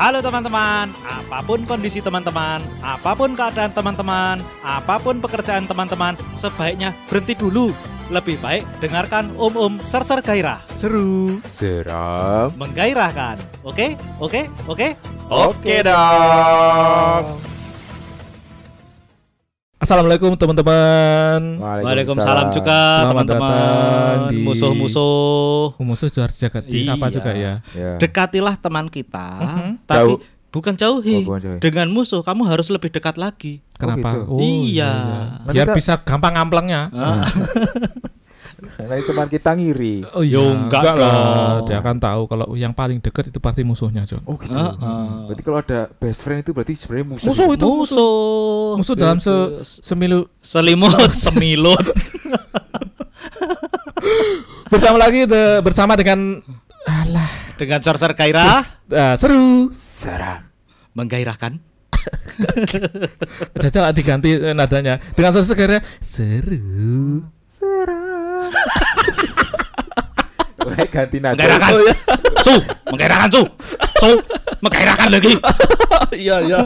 Halo teman-teman, apa pun kondisi teman-teman, apa pun keadaan teman-teman, apa pun pekerjaan teman-teman, sebaiknya berhenti dulu. Lebih baik dengarkan Om Om Serser Gairah, Seru, seram. menggairahkan. Oke, oke, oke. Oke dong. Assalamualaikum teman-teman. Waalaikumsalam juga teman-teman. di- Musuh-musuh. Musuh harus jaga disapa Iya. juga ya. Ya. Dekatilah teman kita, Mhm. tapi Jauh. bukan jauhi. Oh, bukan jauhi. Dengan musuh kamu harus lebih dekat lagi. Kenapa? gitu? Iya. Nanti Biar kita- bisa gampang ngamplengnya. Ah, Karena itu teman kita ngiri. Oh iya, enggak lah. dong. Dia akan tahu kalau yang paling dekat itu pasti musuhnya, John. Oh gitu. ah, ah. Berarti kalau ada best friend itu berarti sebenarnya musuh. Musuh itu musuh. Musuh dalam se semilu selimut, semilut. bersama lagi de- bersama dengan alah Dengan Sorcer Kaira ah, seru. Seram. menggairahkan. Jajal diganti nadanya dengan seru segera seru. Seram. Wah, ganti nada. Menggairahkan. Oh, iya. Su, menggairahkan su. Su, menggairahkan lagi. Iya, iya.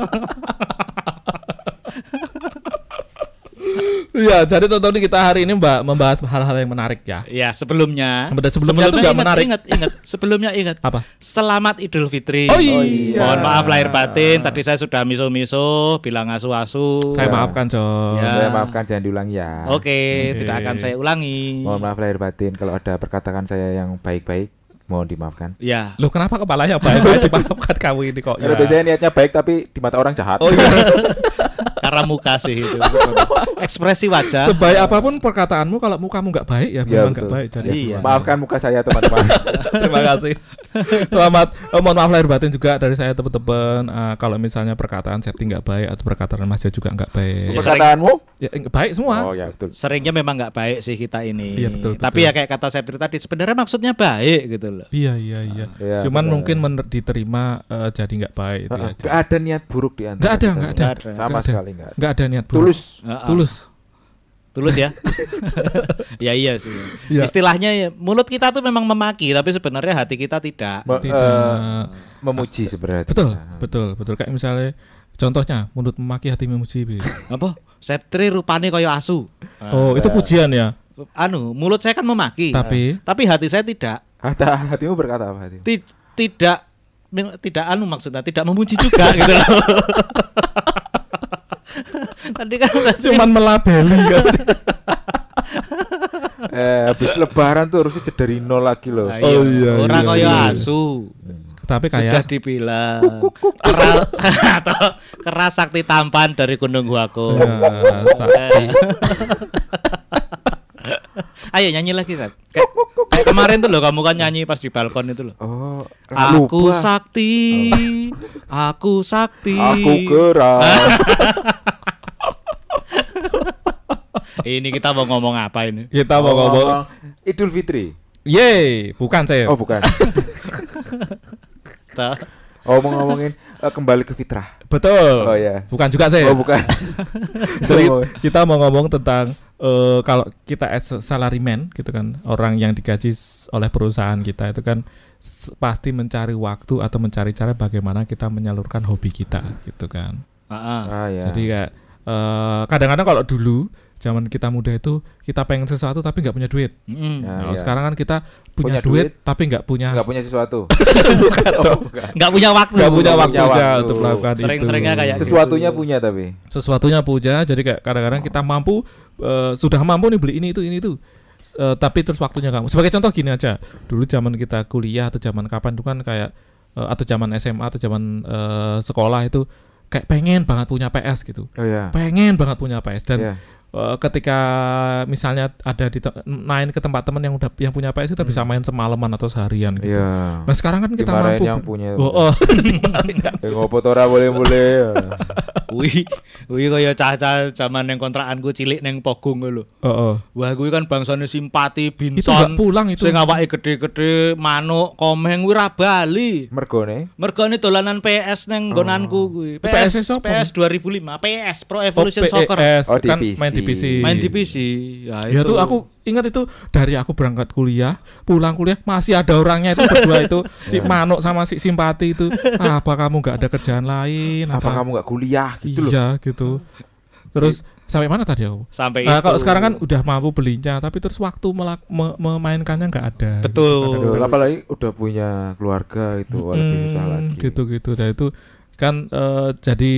Iya, jadi tonton kita hari ini mbak membahas hal-hal yang menarik ya. Ya, sebelumnya. Sebelum- sebelumnya tuh nggak ingat, menarik. Ingat, ingat. Sebelumnya ingat. Apa? Selamat Idul Fitri. Oh iya. Mohon maaf lahir batin. Tadi saya sudah miso-miso, bilang asu-asu. Saya Ya. maafkan, John. Ya. Saya maafkan jangan diulangi ya. Oke, Oke. tidak akan saya ulangi. Mohon maaf lahir batin kalau ada perkataan saya yang baik-baik mohon dimaafkan. Ya. Loh, kenapa kepalanya baik-baik dimaafkan kamu ini kok? Karena Ya. biasanya niatnya baik tapi di mata orang jahat. Oh iya. Karena muka sih itu. Ekspresi wajah. Sebaik apa pun perkataanmu kalau mukamu nggak baik ya Ya, memang nggak baik. Jadi Iya. Maafkan muka saya teman-teman. Terima kasih. Selamat. Oh, mohon maaf lahir batin juga dari saya teman-teman. Eh, kalau misalnya perkataan setting nggak baik atau perkataan Mas Jo juga nggak baik. Ya, Perkataanmu? Ya, eh, baik semua. Oh ya betul. Seringnya memang nggak baik sih kita ini. Iya, betul, Tapi betul. ya kayak kata Septri tadi sebenarnya maksudnya baik gitu loh. Iya iya iya. Iya, Cuman mungkin mener- diterima eh, jadi nggak baik itu Ah, aja. Nggak ada niat buruk di antara Nggak ada, kita. nggak ada. Sama Nggak ada. sekali nggak ada. Nggak ada niat buruk. Tulus. Heeh. Tulus. Tulus ya. ya iya sih. Iya. Istilahnya ya, mulut kita tuh memang memaki tapi sebenarnya hati kita tidak. Me- Tidak. eh, memuji sebenarnya. Betul, betul, betul. Kayak misalnya contohnya mulut memaki hati memuji. Bi. Apa? Septri rupane koyo asu. Oh, itu pujian ya. Anu, mulut saya kan memaki. Tapi Tapi hati saya tidak. Hati- hatimu berkata apa hatimu? Ti- tidak tidak anu maksudnya tidak memuji juga gitu loh. Tadi kan cuman melabeli kan. eh, habis lebaran tuh harusnya dari nol lagi loh. Nah, Oh, iya, orang iya, koyo iya. asu. Tapi Sudah kayak dibilang keras atau keras sakti tampan dari Gunung Guako. Ya, sakti. Ayo nyanyi lagi kan. Kayak, kayak kemarin tuh loh kamu kan nyanyi pas di balkon itu loh. Oh, Aku lupa. sakti, aku sakti. Aku gerak. Ini kita mau ngomong apa ini? kita mau Oh, ngomong Idul Fitri. Yeay, bukan saya. Oh, bukan. Kita- Oh, mau ngomongin eh, kembali ke fitrah. Betul. Oh, ya. Bukan juga saya. Oh, bukan. Jadi kita mau ngomong tentang eh, kalau kita as a salaryman gitu kan, orang yang digaji oleh perusahaan kita itu kan pasti mencari waktu atau mencari cara bagaimana kita menyalurkan hobi kita gitu kan. Heeh. ah, ya. Jadi kayak eh, kadang-kadang kalau dulu zaman kita muda itu kita pengen sesuatu tapi nggak punya duit. Mm-mm. Ya. Kalau iya. sekarang kan kita punya, Punya duit, duit, tapi nggak punya nggak punya sesuatu. bukan dong. Nggak punya waktu. nggak punya Nggak waktu. untuk melakukan Sering-seringnya itu. kayak gitu. Sesuatunya punya tapi. sesuatunya punya jadi kayak kadang-kadang kita mampu eh, sudah mampu nih beli ini itu ini itu Eh, tapi terus waktunya kamu sebagai contoh gini aja dulu zaman kita kuliah atau zaman kapan itu kan kayak eh, atau zaman SMA atau zaman eh, sekolah itu kayak pengen banget punya PS gitu Oh ya. pengen banget punya PS dan Iya. Eh, ketika misalnya ada di main ke tempat teman yang udah yang punya PS kita bisa main semalaman atau seharian gitu Iya. nah sekarang kan kita Dimarahin mampu yang punya. oh, oh. Ya ngopo to ora boleh-boleh. Wih, wih kaya cah-cah zaman yang kontrakanku cilik neng Pogung lho. oh, oh. Wah, kuwi kan bangsane simpati itu nggak binson. pulang itu Sing awake gede-gede manuk komeng kuwi ra bali. Mergone. Mergane dolanan PS neng nggonanku kuwi. PS PS? PS 2005, PS Pro Oh, Evolution Soccer. PES, Oh, di kan PC. main di PC. Main di PC. Ya, Ya itu tuh aku ingat itu dari aku berangkat kuliah, pulang kuliah masih ada orangnya itu berdua itu si Ya. Manuk sama si Simpati itu. Ah, apa kamu nggak ada kerjaan lain? Apa Ada- kamu nggak kuliah gitu loh? Iya gitu. Terus sampai mana tadi aku? sampai Nah, itu. kalau sekarang kan udah mampu belinya, tapi terus waktu melak- me- memainkannya nggak ada. gitu. Betul. Kadang- Betul, apalagi udah punya keluarga itu lebih susah lagi. Gitu-gitu. Dan itu kan eh, jadi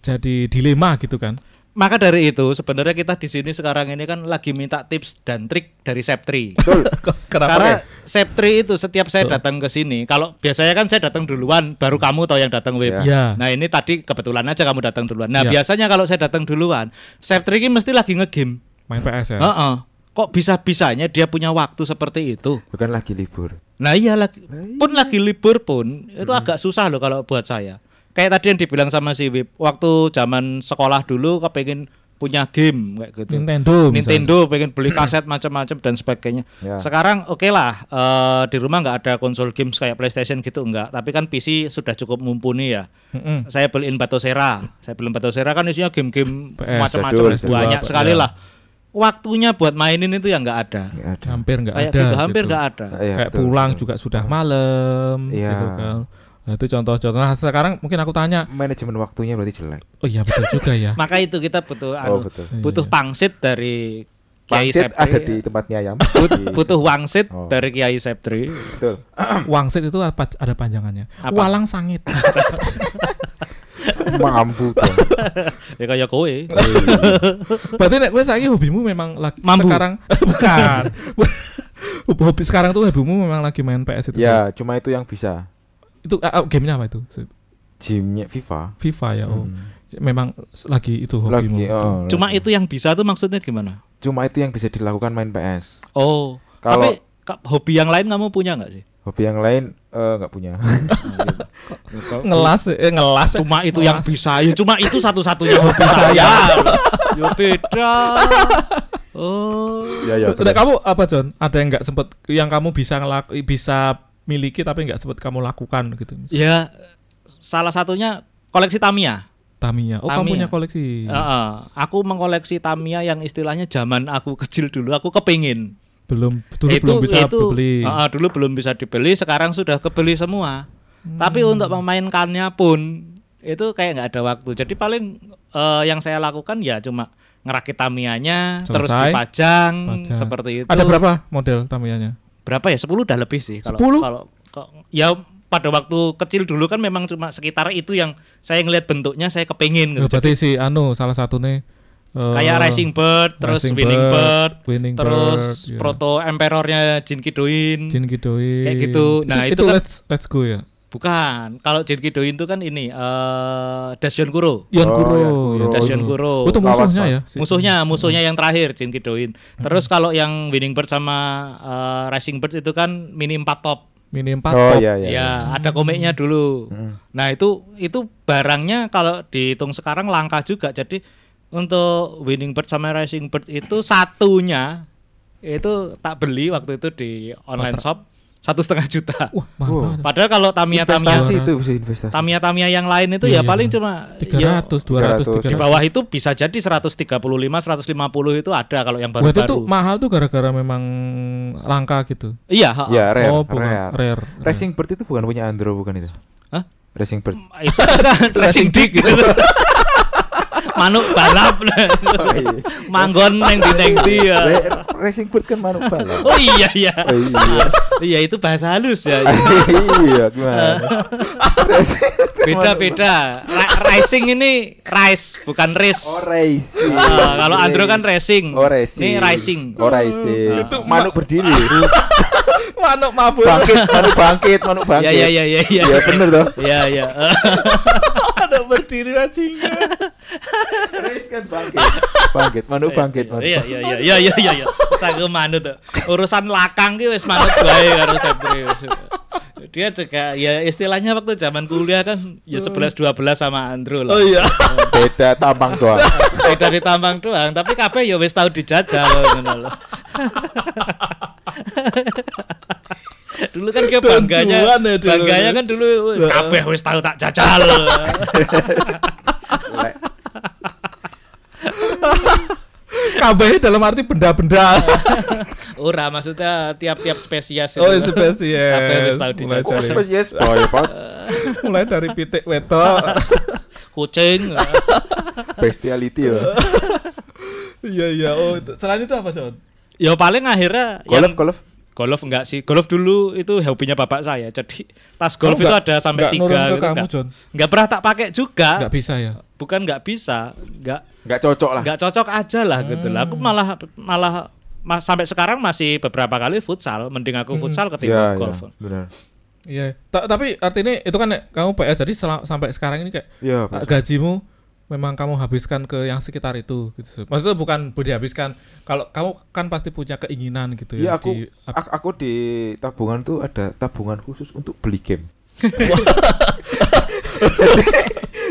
jadi dilema gitu kan. Maka dari itu sebenarnya kita di sini sekarang ini kan lagi minta tips dan trik dari Septri. Betul. Karena Septri itu setiap saya Betul. datang ke sini, kalau biasanya kan saya datang duluan, baru kamu tahu yang datang Wib. Ya. Ya. Nah ini tadi kebetulan aja kamu datang duluan. Nah Ya. biasanya kalau saya datang duluan, Septri ini mesti lagi ngegame. Main PS ya. Heeh. Kok bisa-bisanya dia punya waktu seperti itu? Bukan lagi libur. Nah iya lagi, Nah, iya. pun lagi libur pun itu agak susah loh kalau buat saya. Kayak tadi yang dibilang sama si Wib, waktu zaman sekolah dulu kepengen punya game kayak gitu. Nintendo. misalnya. Nintendo pengen beli kaset macam-macam dan sebagainya. Ya. Sekarang oke lah eh, di rumah nggak ada konsol games kayak PlayStation gitu enggak, tapi kan PC sudah cukup mumpuni ya. Mm-mm. Saya beliin Batosera. Saya beliin Batosera kan isinya game-game PS, macam-macam banyak sekali Ya. lah. Waktunya buat mainin itu yang nggak ada. Ada. Hampir nggak ada. gitu, hampir gitu. nggak ada. Iya, kayak betul, pulang betul. juga sudah malam Iya. gitu kan. Nah, itu contoh-contoh. Nah, sekarang mungkin aku tanya, Manajemen waktunya berarti jelek. oh iya betul juga ya. Maka itu kita butuh Oh, anu, betul. Iya, butuh iya. pangsit dari Kiai Pangsit Septri. ada di tempatnya ayam. But- Di- butuh wangsit Oh. dari Kiai Septri. Betul. Wangsit itu apa ada panjangannya? Apa? Walang sangit. Mampu dong. Ya kayak kowe. Berarti nek gue saiki hobimu memang lagi Mambu. sekarang bukan. Hobi sekarang tuh hobimu memang lagi main PS itu. ya, cuma itu yang bisa. Itu ah, ah, gamenya apa itu? Gymnya FIFA. FIFA ya. Oh. Hmm. Memang lagi itu hobimu. Lagi, oh, Cuma lagi. itu yang bisa tuh maksudnya gimana? Cuma itu yang bisa dilakukan main PS. Oh, Kalau- tapi hobi yang lain kamu punya nggak sih? Hobi yang lain eh, nggak punya. Ngelas eh ngelas. Cuma itu Ngelas. yang bisa. Ya cuma itu satu-satunya hobi saya. Ya beda. Oh. ya ya. Nah, kamu apa John? Ada yang nggak sempet yang kamu bisa ngelak bisa miliki tapi nggak sempet kamu lakukan gitu? Ya salah satunya koleksi Tamiya. Tamiya. Oh, kamu Tamiya. punya koleksi. Heeh. aku mengkoleksi Tamiya yang istilahnya zaman aku kecil dulu aku kepingin. Belum dulu belum bisa beli. Heeh, dulu belum bisa dibeli, sekarang sudah kebeli semua. Hmm. Tapi untuk memainkannya pun itu kayak nggak ada waktu. Jadi paling eh, yang saya lakukan ya cuma ngerakit Tamiyanya, terus dipajang Pajang. seperti itu. Ada berapa model Tamiyanya? Berapa ya? 10 udah lebih sih kalau 10? kalau kok- ya pada waktu kecil dulu kan memang cuma sekitar itu yang saya ngelihat bentuknya saya kepingin Oh, gitu. berarti si anu salah satu nih eh, kayak Racing Bird, terus Racing Winning Bird, Bird, Winning terus Bird, ya. proto emperornya Jin Kidoin. Jin Kidoin. Kayak gitu. Nah, itu, itu kan- let's let's go ya. Bukan, kalau Jin Kidoin itu kan ini eh Dasion Kuro. Yon Oh, Kuro. Yan Kuro. Yan Dasion Kuro. Kuro. Oh, itu musuhnya ya. Musuhnya, musuhnya yang terakhir Jin Kidoin. Terus kalau yang Winning Bird sama eh, Racing Bird itu kan mini 4 top. Mini 4 Oh top. iya Ya, iya. ada komiknya dulu. Hmm. Nah, itu itu barangnya kalau dihitung sekarang langka juga. Jadi untuk Winning Bird sama Racing Bird itu satunya itu tak beli waktu itu di online shop satu setengah juta. Wah, Wow. Padahal kalau Tamiya Tamiya itu bisa investasi. Tamiya Tamiya yang lain itu Iya, ya iya, paling iya. cuma ya, 300, 200, 300. di 300. bawah itu bisa jadi 135, 150 itu ada kalau yang Buat itu baru-baru. mahal tuh gara-gara memang langka gitu. Iya, ha- Ya rare, oh, bukan rare. rare. Racing Bird itu bukan punya Andro bukan itu? Hah? Racing Bird. itu kan racing dick gitu. Manuk balap manggon neng di neng di ya. Ra- Racing Bird kan manuk balap. Oh iya iya. Oh, iya. Iya itu bahasa halus ya. iya gimana? Racing Bird Beda manuk beda. Ra- racing ini race bukan race. Oh racing. Ah, kalau Andro kan racing. Oh racing. Ini racing. Oh racing. Itu manuk berdiri. Manuk mabuk. bangkit, manuk bangkit, manuk bangkit. Iya iya iya iya. Iya bener toh. Iya iya. Ada berdiri racingnya. Race kan bangkit. Bangkit, manuk bangkit, manuk. Iya iya iya iya iya iya iya. Saku manut tuh. Urusan lakang ki wis manut bae karo Sepri. Dia juga ya istilahnya waktu zaman kuliah kan ya 11 12 sama Andrew lah. Oh iya. Beda tampang doang. Beda di tambang doang, tapi kabeh ya wis tau dijajal ngono lho. Dulu kan dia bangganya ya dulu. bangganya kan dulu kabeh wis tau tak jajal. Lek. kabeh dalam arti benda-benda. Ora maksudnya tiap-tiap spesies oh. Kabeh spesies. wis tau Mulai dijajal. Oh, spesies boy, Pak. mulai dari pitik wetok. Kucing. Bestiality ya. Iya iya. Oh, selain itu apa, John? ya paling akhirnya Golf, yang golf. Golf enggak sih. Golf dulu itu hobinya bapak saya. Jadi tas golf Kamu itu nggak- ada sampai nggak tiga gitu. kamu, enggak. John? Enggak pernah tak pakai juga. Nggak bisa ya. Bukan enggak bisa, enggak Nggak cocok lah. nggak cocok aja lah gitu lah. Aku malah malah ma- sampai sekarang masih beberapa kali futsal, mending aku futsal Iya, ketimbang iya, golf. benar. Iya. Ta- tapi artinya itu kan kamu PS jadi sampai sekarang ini kayak Pak. gajimu memang kamu habiskan ke yang sekitar itu gitu. Maksudnya bukan bu- dihabiskan kalau kamu kan pasti punya keinginan gitu Iya, ya. aku di- aku di tabungan tuh ada tabungan khusus untuk beli game.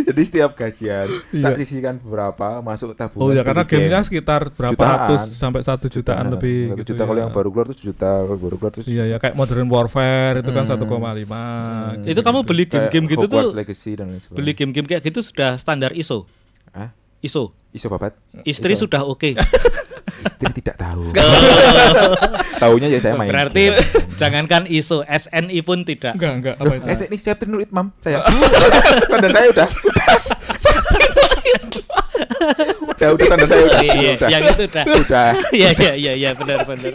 Jadi setiap gajian tak Iya. sisihkan beberapa masuk tabungan. Oh ya beli karena game. gamenya sekitar berapa Jutaan. ratus sampai satu jutaan, Jutaan, lebih satu gitu juta kalau ya. yang baru keluar tuh juta kalau baru keluar tuh Iya ya kayak Modern Warfare itu kan Hmm. 1,5. Hmm. gitu. Itu kamu beli kayak game-game gitu tuh Legacy dan lain sebagainya. beli game-game kayak gitu sudah standar ISO. ISO. Iso babat? Istri Iso. sudah oke. Istri tidak tahu. Taunya ya saya main. Berarti game. jangankan ISO, SNI pun tidak. Enggak enggak Loh, apa itu? ini saya Nur Itmam saya. standar saya udah. udah udah standar saya udah. Iya, udah. yang itu udah. Udah. Iya iya iya iya benar benar.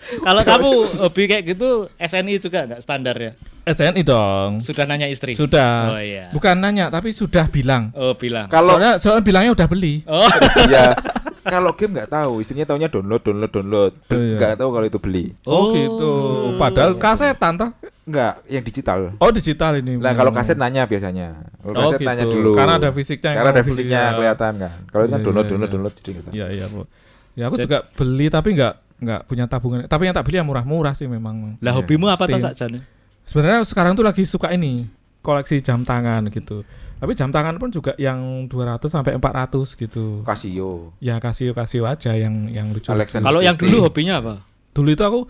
Kalau kamu hobi kayak gitu SNI juga enggak standar ya? SNI dong. Sudah nanya istri? Sudah. Oh iya. Bukan nanya tapi sudah bilang. Oh bilang. Kalau soalnya soalnya bilangnya udah beli. Oh. ya kalau game nggak tahu, istrinya taunya download, download, download. Oh, iya. Nggak tahu kalau itu beli. Oh, gitu. Padahal kasetan toh. Nggak, yang digital. Oh digital ini. Nah kalau kaset nanya biasanya. Kalau Oh, kaset nanya gitu. dulu. Karena ada fisiknya yang Karena ada kamu beli fisiknya ya. kelihatan kan. Kalau itu kan Iya, download, iya, download, iya. download jadi gitu. Iya iya bu. Ya aku Jadi- juga beli tapi nggak nggak punya tabungan. Tapi yang tak beli yang murah-murah sih memang. Lah Iya, hobimu apa tuh saja nih? Sebenarnya sekarang tuh lagi suka ini koleksi jam tangan gitu. Tapi jam tangan pun juga yang 200 sampai 400 gitu. Casio. Ya Casio Casio aja yang yang lucu. Alexander Kalau yang dulu hobinya apa? Dulu itu aku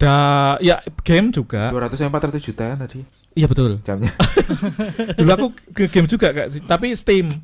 da ya game juga. 200 sampai 400 juta kan tadi Iya betul. jamnya. Dulu aku ke game juga kak, sih, tapi Steam.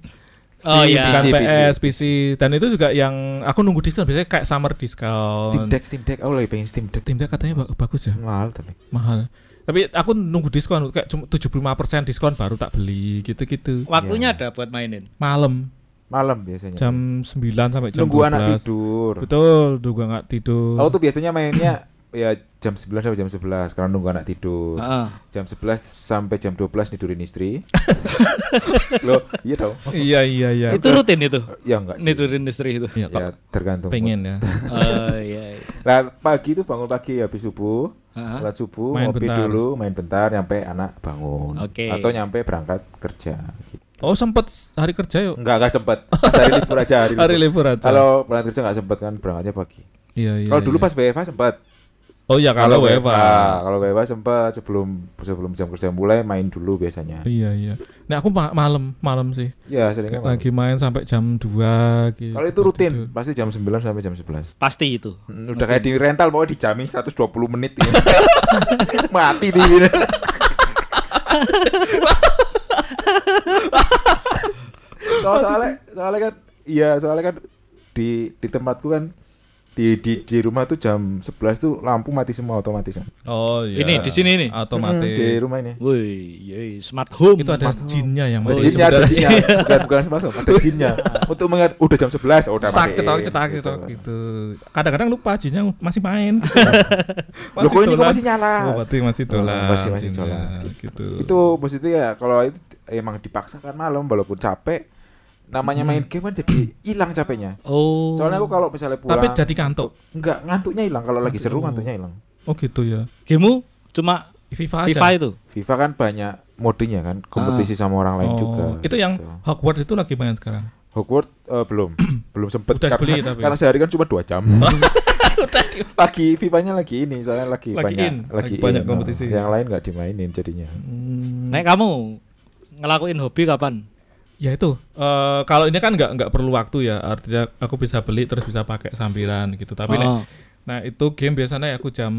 Oh iya. bukan PC, PS, PC. Dan itu juga yang aku nunggu diskon biasanya kayak summer discount. Steam Deck, Steam Deck. Aku lagi pengen Steam Deck. Steam Deck katanya ba- bagus ya, Mahal tapi. mahal. Tapi aku nunggu diskon kayak cuma 75% diskon baru tak beli gitu-gitu. Waktunya Iya. ada buat mainin. Malam Malam biasanya. jam 9 sampai jam Nunggu 12. anak tidur. Betul, nunggu anak tidur. Aku tuh biasanya mainnya ya jam 9 sampai jam 11 karena nunggu anak tidur. Heeh. Jam 11 sampai jam 12 tidurin istri. Loh, iya dong. Iya iya iya. Itu rutin itu. Ya enggak sih. Nidurin istri itu. Iya, Ya tergantung. pengen ya. Oh iya. iya. Nah, pagi itu bangun pagi habis subuh, Heeh. sholat subuh, Main ngopi bentar. dulu, main bentar nyampe anak bangun. Oke. Atau nyampe berangkat kerja gitu. Oh sempet hari kerja yuk. Enggak, enggak sempet. Pas hari libur aja hari, Hari libur aja. Kalau berangkat kerja enggak sempet kan berangkatnya pagi. Iya iya. kalau dulu iya. pas WFH sempet. Oh iya kalau WFH. kalau WFH sempet sebelum sebelum jam kerja mulai main dulu biasanya. Iya iya. Nah aku ma- malam malam sih. Ya, seringnya main. Lagi main sampai jam 2 gitu. Kalau itu rutin, pasti jam 9 sampai jam 11. Pasti itu. Hmm, Udah kayak di rental mau dijamin 120 menit ini. Mati di sini. So- soalnya soalnya kan iya soalnya kan di di tempatku kan di di di rumah tuh jam 11 tuh lampu mati semua otomatis kan. Oh iya. Ini, di sini ini? Otomatis. Hmm, di rumah ini. Wih, yey, smart home. itu ada jinnya yang Ada main jinnya, ada jinnya. Bukan bukan smart home, ada jinnya. Untuk mengingat udah jam 11, oh udah Cetak matiin, cetak cetak gitu. cetak gitu. Kadang-kadang lupa jinnya masih main. Loh kok ini kok masih nyala? Oh, berarti masih Oh, dolan. masih- masih dolan. gitu. itu maksudnya ya kalau itu emang dipaksakan malam walaupun capek namanya main game kan jadi hilang capeknya Oh. soalnya aku kalau misalnya pulang Tapi jadi kantuk. enggak ngantuknya hilang kalau lagi seru Aduh. ngantuknya hilang Oh gitu ya. Gamemu cuma FIFA aja. FIFA itu. FIFA kan banyak modenya kan kompetisi sama orang lain Oh, juga Itu yang gitu. Hogwarts itu lagi main sekarang. Hogwarts eh, belum belum sempet Udah karena, beli tapi. karena sehari kan cuma dua jam lagi FIFA-nya lagi ini soalnya lagi, Lagi banyak in, lagi, lagi banyak in, kompetisi. yang lain nggak dimainin jadinya Hmm. Nek kamu ngelakuin hobi kapan? Ya itu. eh kalau ini kan nggak nggak perlu waktu ya. Artinya aku bisa beli terus bisa pakai sambilan gitu. Tapi nek- Oh. nah itu game biasanya aku jam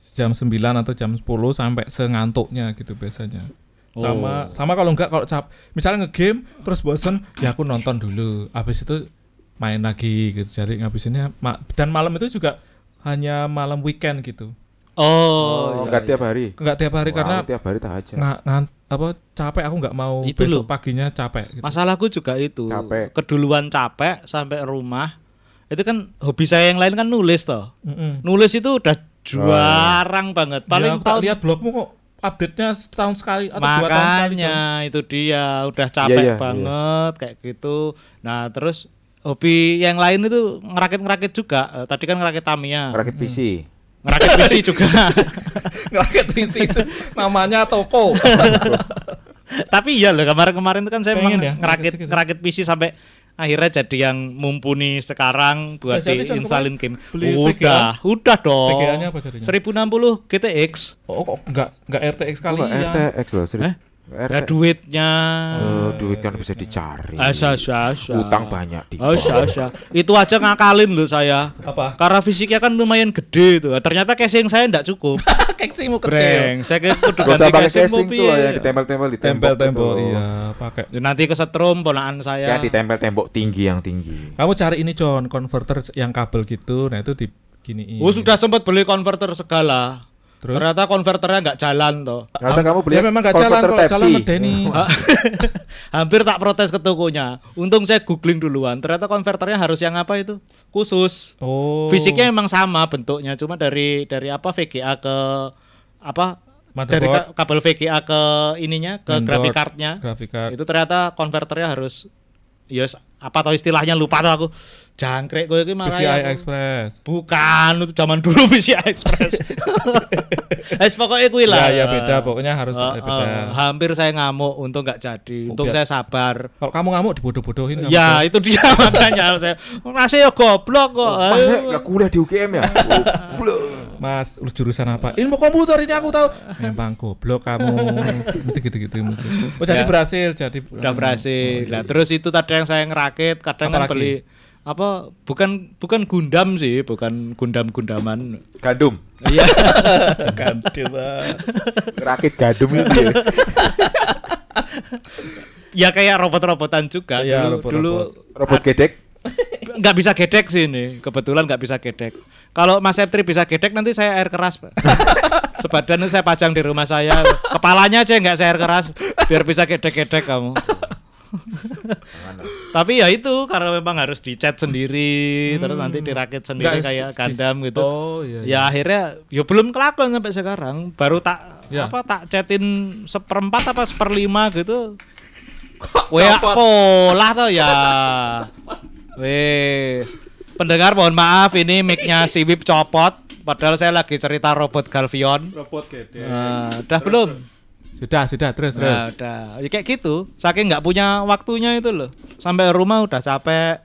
jam 9 atau jam 10 sampai sengantuknya gitu biasanya. Sama Oh. sama kalau enggak kalau cap misalnya ngegame terus bosen ya aku nonton dulu. Habis itu main lagi gitu. Jadi ngabisinnya ma- dan malam itu juga hanya malam weekend gitu. Oh, Oh, iya, enggak iya. tiap hari. Enggak tiap hari Wah, karena tiap hari tak aja. nggak ngan- apa capek aku nggak mau Itu besok loh. paginya capek gitu. Masalahku juga itu. Capek. Keduluan capek sampai rumah. Itu kan hobi saya yang lain kan nulis toh. Mm-mm. Nulis itu udah jarang banget. Ya, Paling aku tak tahun lihat blogmu kok update-nya setahun sekali atau dua tahun sekali. makanya itu dia udah capek Iya, iya, banget kayak gitu. Nah, terus hobi yang lain itu ngerakit-ngerakit juga. Eh, Tadi kan ngerakit Tamiya. Rakit PC. Ngerakit PC juga. Ngerakit PC itu namanya toko. Tapi iya loh kemarin-kemarin itu kan saya Pengen memang ya, ngerakit ngerakit ngerakit PC sampai akhirnya jadi yang mumpuni sekarang buat jadi, Son, diinstalin game. Beli udah, udah dong. VGA-nya apa jadinya? 1060 GTX. Oh, kok enggak enggak RTX kali Kok ya. RTX loh, Sri. Eh? RT. Ya duitnya. Oh, duit kan bisa dicari. Asa, asa, asa. Utang banyak di Asa, asa. Itu aja ngakalin loh saya. Apa? Karena fisiknya kan lumayan gede tuh. Ternyata casing saya enggak cukup. Keksimu kecil. Breng, saya kayak kudu ganti pakai casing casing tuh piye. yang ditempel-tempel di tembok. Tempel-tempel itu. iya, pakai. Ya, Nanti kesetrum ponakan saya. Kayak ditempel tembok tinggi yang tinggi. Kamu cari ini John, converter yang kabel gitu. Nah, itu di gini. Oh sudah sempat beli konverter segala. Terus? Ternyata konverternya nggak jalan toh. Ternyata kamu beli Ya memang enggak jalan kalau jalan medeni. Hampir tak protes ke tokonya. Untung saya googling duluan. Ternyata konverternya harus yang apa itu? Khusus. Oh. Fisiknya memang sama bentuknya, cuma dari dari apa VGA ke apa? Dari Motherboard. ka- kabel VGA ke ininya ke graphic cardnya. graphic card. Itu ternyata konverternya harus ya s- apa tau istilahnya lupa tuh aku. Jangkrik gue iki malah PCI aku. Express. Bukan, itu zaman dulu PCI Express. Es pokoknya kuwi lah. Ya, ya beda, pokoknya harus Oh, beda. oh, hampir saya ngamuk, untung nggak jadi. Oh, Untung biar- saya sabar. Kalau kamu ngamuk dibodoh-bodohin Ya, itu dia makanya saya. Masih ya goblok kok. Masa Ayo. gak kuliah di UGM ya? Goblok. Mas, lu jurusan apa? Ilmu komputer ini aku tahu. Memang goblok kamu. gitu gitu gitu. gitu. Oh, jadi Ya. berhasil, jadi Udah berhasil. Lah terus itu tadi yang saya ngerakit, kadang kan beli apa bukan bukan Gundam sih, bukan Gundam-Gundaman. Gandum. Iya. kan coba. Rakit gandum itu. ya. ya kayak robot-robotan juga Iya, dulu, robot-robot. dulu Robot gedek. nggak bisa gedek sih ini kebetulan nggak bisa gedek kalau Mas Septri bisa gedek nanti saya air keras Pak. sebadan saya pajang di rumah saya kepalanya aja nggak saya air keras biar bisa gedek-gedek kamu tapi ya itu karena memang harus dicat sendiri terus nanti dirakit sendiri Nggak, kayak di- Gundam gitu Oh, iya. ya akhirnya ya belum kelakuan sampai sekarang baru tak Ya. apa tak catin seperempat apa seperlima gitu Wah, pola tuh ya. Wes. Pendengar mohon maaf ini mic-nya si Wip copot padahal saya lagi cerita robot Galvion. Robot gede. Nah, udah belum? Sudah, sudah, terus, terus. Nah, udah. Ya kayak gitu. Saking nggak punya waktunya itu loh. Sampai rumah udah capek.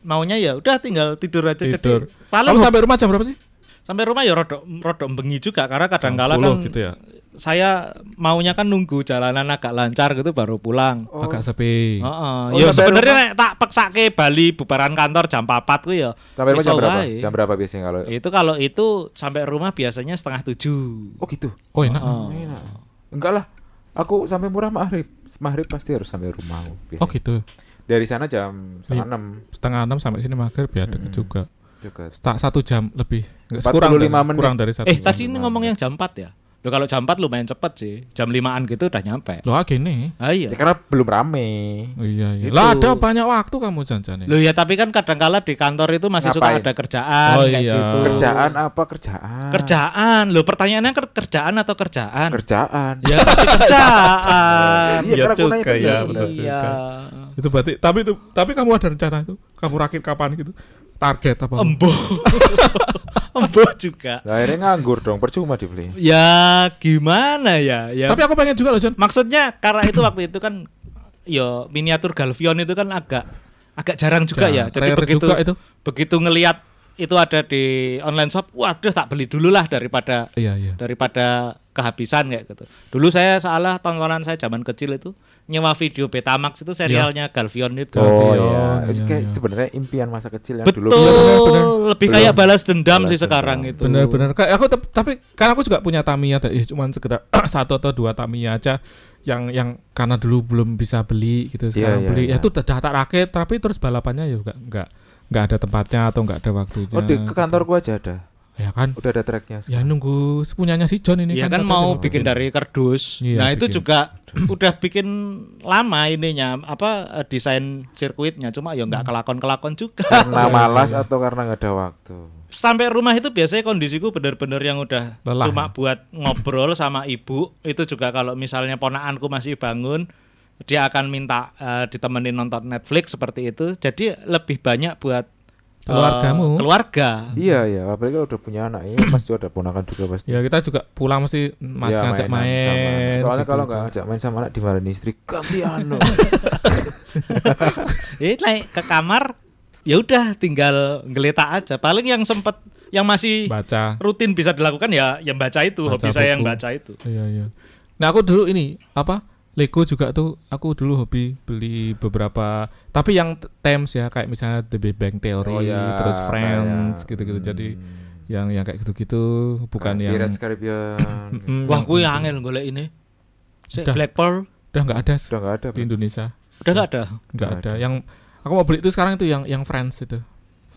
Maunya ya udah tinggal tidur aja Tidur. jadi paling Kamu sampai rumah jam berapa sih? sampai rumah ya rodok rodok bengi juga karena kadang kala 10 kan gitu ya. saya maunya kan nunggu jalanan agak lancar gitu baru pulang. Oh. Agak sepi. Heeh. Oh, ya sebenarnya rumah- nek tak peksake Bali bubaran kantor jam 4 kuwi ya. Sampai rumah jam berapa? Jam berapa biasanya kalau? Itu kalau itu sampai rumah biasanya setengah tujuh. Oh gitu. Oh, enak. Heeh. Enak. Enggak lah. Aku sampai murah maghrib. Maghrib pasti harus sampai rumah. biasanya. Oh, gitu. Dari sana jam setengah enam Setengah enam sampai sini maghrib ya deket juga. juga. Sta- satu jam lebih. Nggak, 45 kurang dari, menit. kurang dari satu Eh, jam. tadi ini ngomong yang jam 4 ya? Loh, kalau jam 4 lumayan cepet sih. Jam 5-an gitu udah nyampe. Loh, ah, gini. Ah iya. Ya, karena belum rame. Oh, iya, iya. Itu. Lah ada banyak waktu kamu janjian Loh ya tapi kan kadang-kala di kantor itu masih suka Ngapain? ada kerjaan Oh, kayak iya. gitu. Kerjaan apa kerjaan? Kerjaan. Loh pertanyaannya ker- kerjaan atau kerjaan? Kerjaan. Ya pasti kerjaan. Iya, karena aku nanya juga ya, bener. betul juga. Iya. Itu berarti tapi itu tapi kamu ada rencana itu? Kamu rakit kapan gitu? Target apa? Embo. Embo juga. Lah, akhirnya nganggur dong, percuma dibeli. Ya gimana ya? Ya Tapi aku pengen juga loh, John. maksudnya karena itu waktu itu kan yo miniatur Galvion itu kan agak agak jarang juga ya. Jadi Rare begitu juga itu. begitu ngelihat itu ada di online shop, waduh tak beli dulu lah daripada Iya, iya. daripada kehabisan kayak gitu. Dulu saya salah tontonan saya zaman kecil itu nyewa video Betamax itu serialnya Galvion itu. Oh, Oh iya, iya, iya, itu kayak iya. sebenarnya impian masa kecil yang Betul, dulu. benar. lebih kayak balas dendam Balas sih sekarang dendam. itu. Bener-bener kayak aku tapi kan aku juga punya Tamiya tapi cuman sekedar satu atau dua Tamiya aja yang yang karena dulu belum bisa beli gitu sekarang iya, beli iya. ya itu udah tak rakit tapi terus balapannya ya juga enggak nggak ada tempatnya atau nggak ada waktunya. Oh, di ke kantorku aja ada. Ya kan. Udah ada tracknya. Ya nunggu punyanya si John ini Iya kan katanya mau mau bikin dari kardus. Iya, nah, itu bikin. juga udah bikin lama ininya apa eh, desain sirkuitnya cuma ya nggak kelakon-kelakon juga. Karena Iya, malas atau karena nggak ada waktu. Sampai rumah itu biasanya kondisiku bener-bener yang udah Lelah. cuma buat ngobrol sama ibu. Itu juga kalau misalnya ponakanku masih bangun dia akan minta eh, ditemenin nonton Netflix seperti itu. Jadi lebih banyak buat Keluargamu. keluarga. Iya iya, apalagi kalau udah punya anak ini pasti ada ponakan juga pasti. Ya kita juga pulang mesti ma- Iya, ngajak main. sama anak. Soalnya gitu-gitu. kalau nggak ngajak main sama anak dimarahin istri ganti anu. Jadi naik ke kamar ya udah tinggal ngeletak aja. Paling yang sempet yang masih baca. rutin bisa dilakukan ya yang baca itu Baca hobi saya yang buku. baca itu. Iya iya. Nah aku dulu ini apa Lego juga tuh aku dulu hobi beli beberapa tapi yang t- themes ya kayak misalnya The Big Bang Theory Oh, ya, terus Friends gitu-gitu jadi hmm, yang yang kayak gitu-gitu bukan kayak yang Pirates Caribbean. Mm, Wah, yang gue itu. angel golek ini. Si Udah. Black Pearl udah nggak ada Sudah nggak ada. di Indonesia udah nggak ada. nggak Nggak ada. ada. yang aku mau beli itu sekarang itu yang yang Friends itu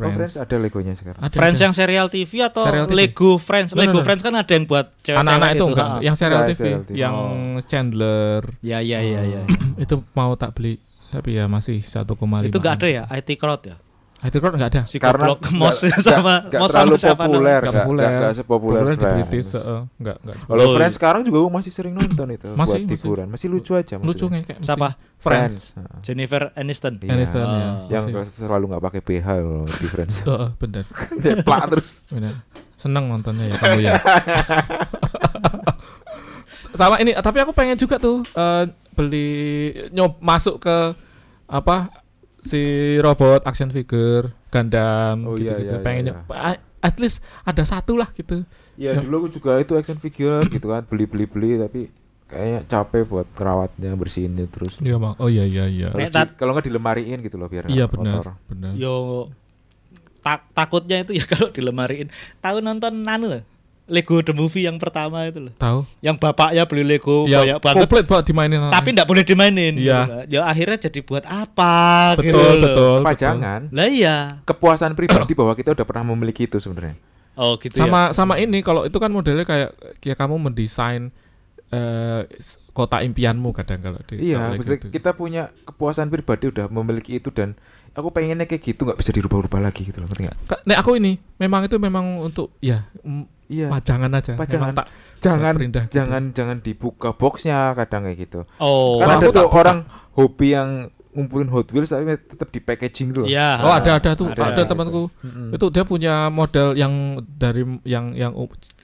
Oh, Friends ada Legonya sekarang. Ada, Friends ada. yang serial TV atau Serial TV. Lego Friends? No, no, Lego no. Friends kan ada yang buat cewek-cewek anak-anak itu enggak ha. yang serial Enggak, TV, serial TV. yang Oh. Chandler Ya ya ya ya. itu mau tak beli tapi ya masih 1,5 itu nggak ada ya IT Crowd ya? Crowd nggak ada Si Karena goblok Mos nggak- sama nggak Mos terlalu sama siapa populer? Nggak populer. nggak sepopuler Populer di British Friends. heeh, nggak nggak Kalau Oh, Friends sekarang juga gue masih sering nonton itu Masih, buat masih. hiburan. Masih lucu aja lucu maksudnya. kayak Siapa? Friends, Heeh. Jennifer Aniston. Iya. Aniston ya Oh. Yang Masih. selalu nggak pakai BH loh di Friends. Heeh, bener Dia plak terus. bener seneng nontonnya ya kamu ya sama ini tapi aku pengen juga tuh eh, beli nyob masuk ke apa si robot action figure Gundam Oh, gitu iya, gitu iya, pengen iya, at least ada satu lah gitu. Ya Ya. dulu aku juga itu action figure gitu kan. Beli beli beli tapi kayaknya capek buat kerawatnya bersihinnya terus. iya bang. Oh iya iya iya. Tat- di- kalau nggak dilemariin gitu loh biar iya benar benar. Yo tak takutnya itu ya kalau dilemariin. Tahu nonton anu Lego the movie yang pertama itu loh. tahu Yang bapaknya beli Lego ya banyak banget komplit buat dimainin tapi nggak boleh dimainin. Iya. Ya akhirnya jadi buat apa gitu betul loh. betul Apa betul. jangan Lah iya. kepuasan pribadi bahwa kita udah pernah memiliki itu sebenarnya. Oh gitu ya. sama sama ini kalau itu kan modelnya kayak kayak kamu mendesain eh, s- kota impianmu kadang kalau di Iya, gitu. kita punya kepuasan pribadi udah memiliki itu dan aku pengennya kayak gitu nggak bisa dirubah-rubah lagi gitu loh, ngerti nggak? Nek aku ini memang itu memang untuk ya Iya. pajangan aja. Pajangan. Tak Jangan perindah gitu. jangan jangan dibuka boxnya kadang kayak gitu. Oh. kan Wah, ada tuh orang hobi yang ngumpulin Hot Wheels tapi tetap di packaging tuh loh. Iya. Oh ada ada tuh Ada. ada, temanku itu dia punya model yang dari yang yang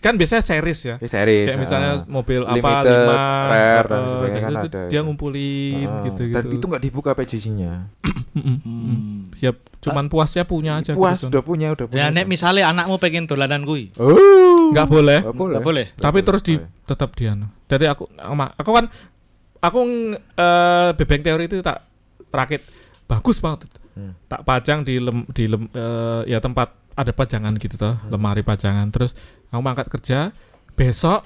kan biasanya series ya. Ya, series. Kayak misalnya ah. mobil apa Limited, lima rare, dan eh, sebagainya kan itu ada dia itu. ngumpulin Ah, gitu gitu. Dan itu nggak dibuka packagingnya. Hmm. Ya cuman puasnya punya aja. Puas gitu. udah punya udah punya. Ya nek misalnya anakmu pengen dolanan kui. Oh. Nggak boleh. Nggak boleh. Nggak boleh. Tapi terus di boleh. tetap dia. Jadi aku aku kan aku eh bebeng teori itu tak rakit bagus banget. Hmm. Tak pajang di lem, di lem, eh, ya tempat ada pajangan gitu toh, Hmm. lemari pajangan. Terus aku mangkat kerja, besok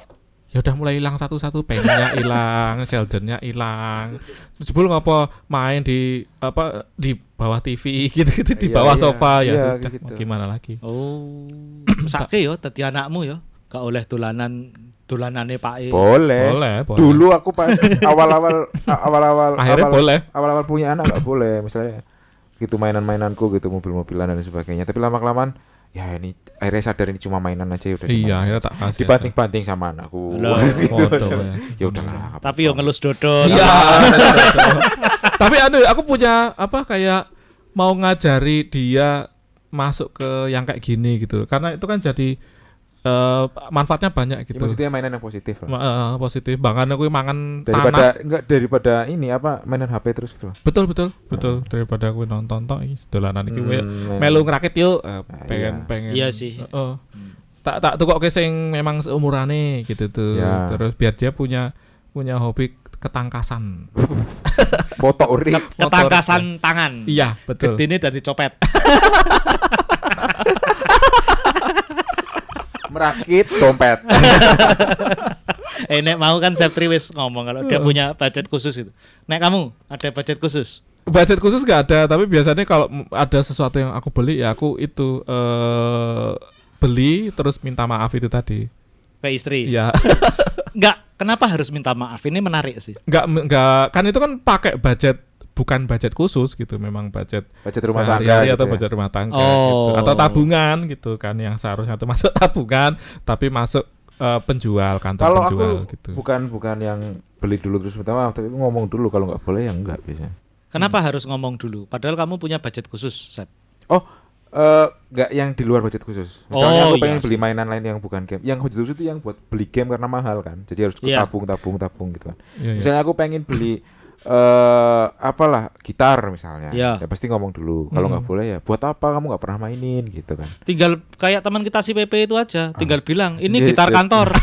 ya udah mulai hilang satu-satu pennya hilang, Sheldonnya hilang. Jebul ngopo main di apa di bawah TV gitu-gitu di Iya, bawah iya, sofa ya iya, sudah gitu. mau gimana lagi. Oh. Sake yo dadi anakmu yo. Gak oleh dolanan dolanane Pak E. Boleh. Boleh, boleh. Dulu aku pas awal-awal awal-awal akhirnya awal- boleh. awal-awal punya anak nggak boleh misalnya gitu mainan-mainanku gitu mobil-mobilan dan sebagainya tapi lama-kelamaan ya ini akhirnya sadar ini cuma mainan aja ya udah Iya, akhirnya tak kasih. dibanting-banting sama anakku Loh. Gitu. Ya. ya udahlah Tapi yo ngelus dodol. Iya. Tapi anu aku punya apa kayak mau ngajari dia masuk ke yang kayak gini gitu. Karena itu kan jadi eh, manfaatnya banyak Ya, gitu. maksudnya mainan yang positif lah Ma- eh, positif. Bahkan aku mangan daripada tanah. enggak daripada ini apa mainan HP terus gitu loh Betul betul betul daripada aku nonton tok iki dolanan iki Hmm, melu ngrakit yuk eh, Ah, pengen iya. pengen. Iya sih. Heeh. Tak tak tukokke sing memang seumurane gitu tuh. Ya. Terus biar dia punya punya hobi ketangkasan. foto uri Ketangkasan tangan. Iya, betul. Gedine dadi copet. merakit dompet eh nek mau kan Septri wis ngomong kalau dia punya budget khusus itu. Nek kamu ada budget khusus? budget khusus gak ada tapi biasanya kalau ada sesuatu yang aku beli ya aku itu eh beli terus minta maaf itu tadi Ke istri. ya Enggak, kenapa harus minta maaf? Ini menarik sih. nggak nggak kan itu kan pakai budget bukan budget khusus gitu memang budget Budget rumah tangga gitu atau ya. budget rumah tangga Oh. gitu. atau tabungan gitu kan yang seharusnya itu masuk tabungan tapi masuk eh, penjual kantor Kalau aku penjual gitu bukan bukan yang beli dulu terus minta maaf, tapi ngomong dulu kalau nggak boleh ya enggak biasanya. Kenapa harus ngomong dulu? Padahal kamu punya budget khusus, Sep. Oh, eh nggak yang di luar budget khusus. Misalnya Oh, aku pengen iya beli mainan lain yang bukan game. Yang budget khusus itu yang buat beli game karena mahal kan. Jadi harus Iya. tabung tabung tabung gitu kan. Iya, iya. Misalnya aku pengen beli eh apalah gitar misalnya, Iya. ya pasti ngomong dulu. Kalau Hmm. nggak boleh ya buat apa kamu nggak pernah mainin gitu kan. Tinggal kayak teman kita si PP itu aja, tinggal bilang ini gitar kantor.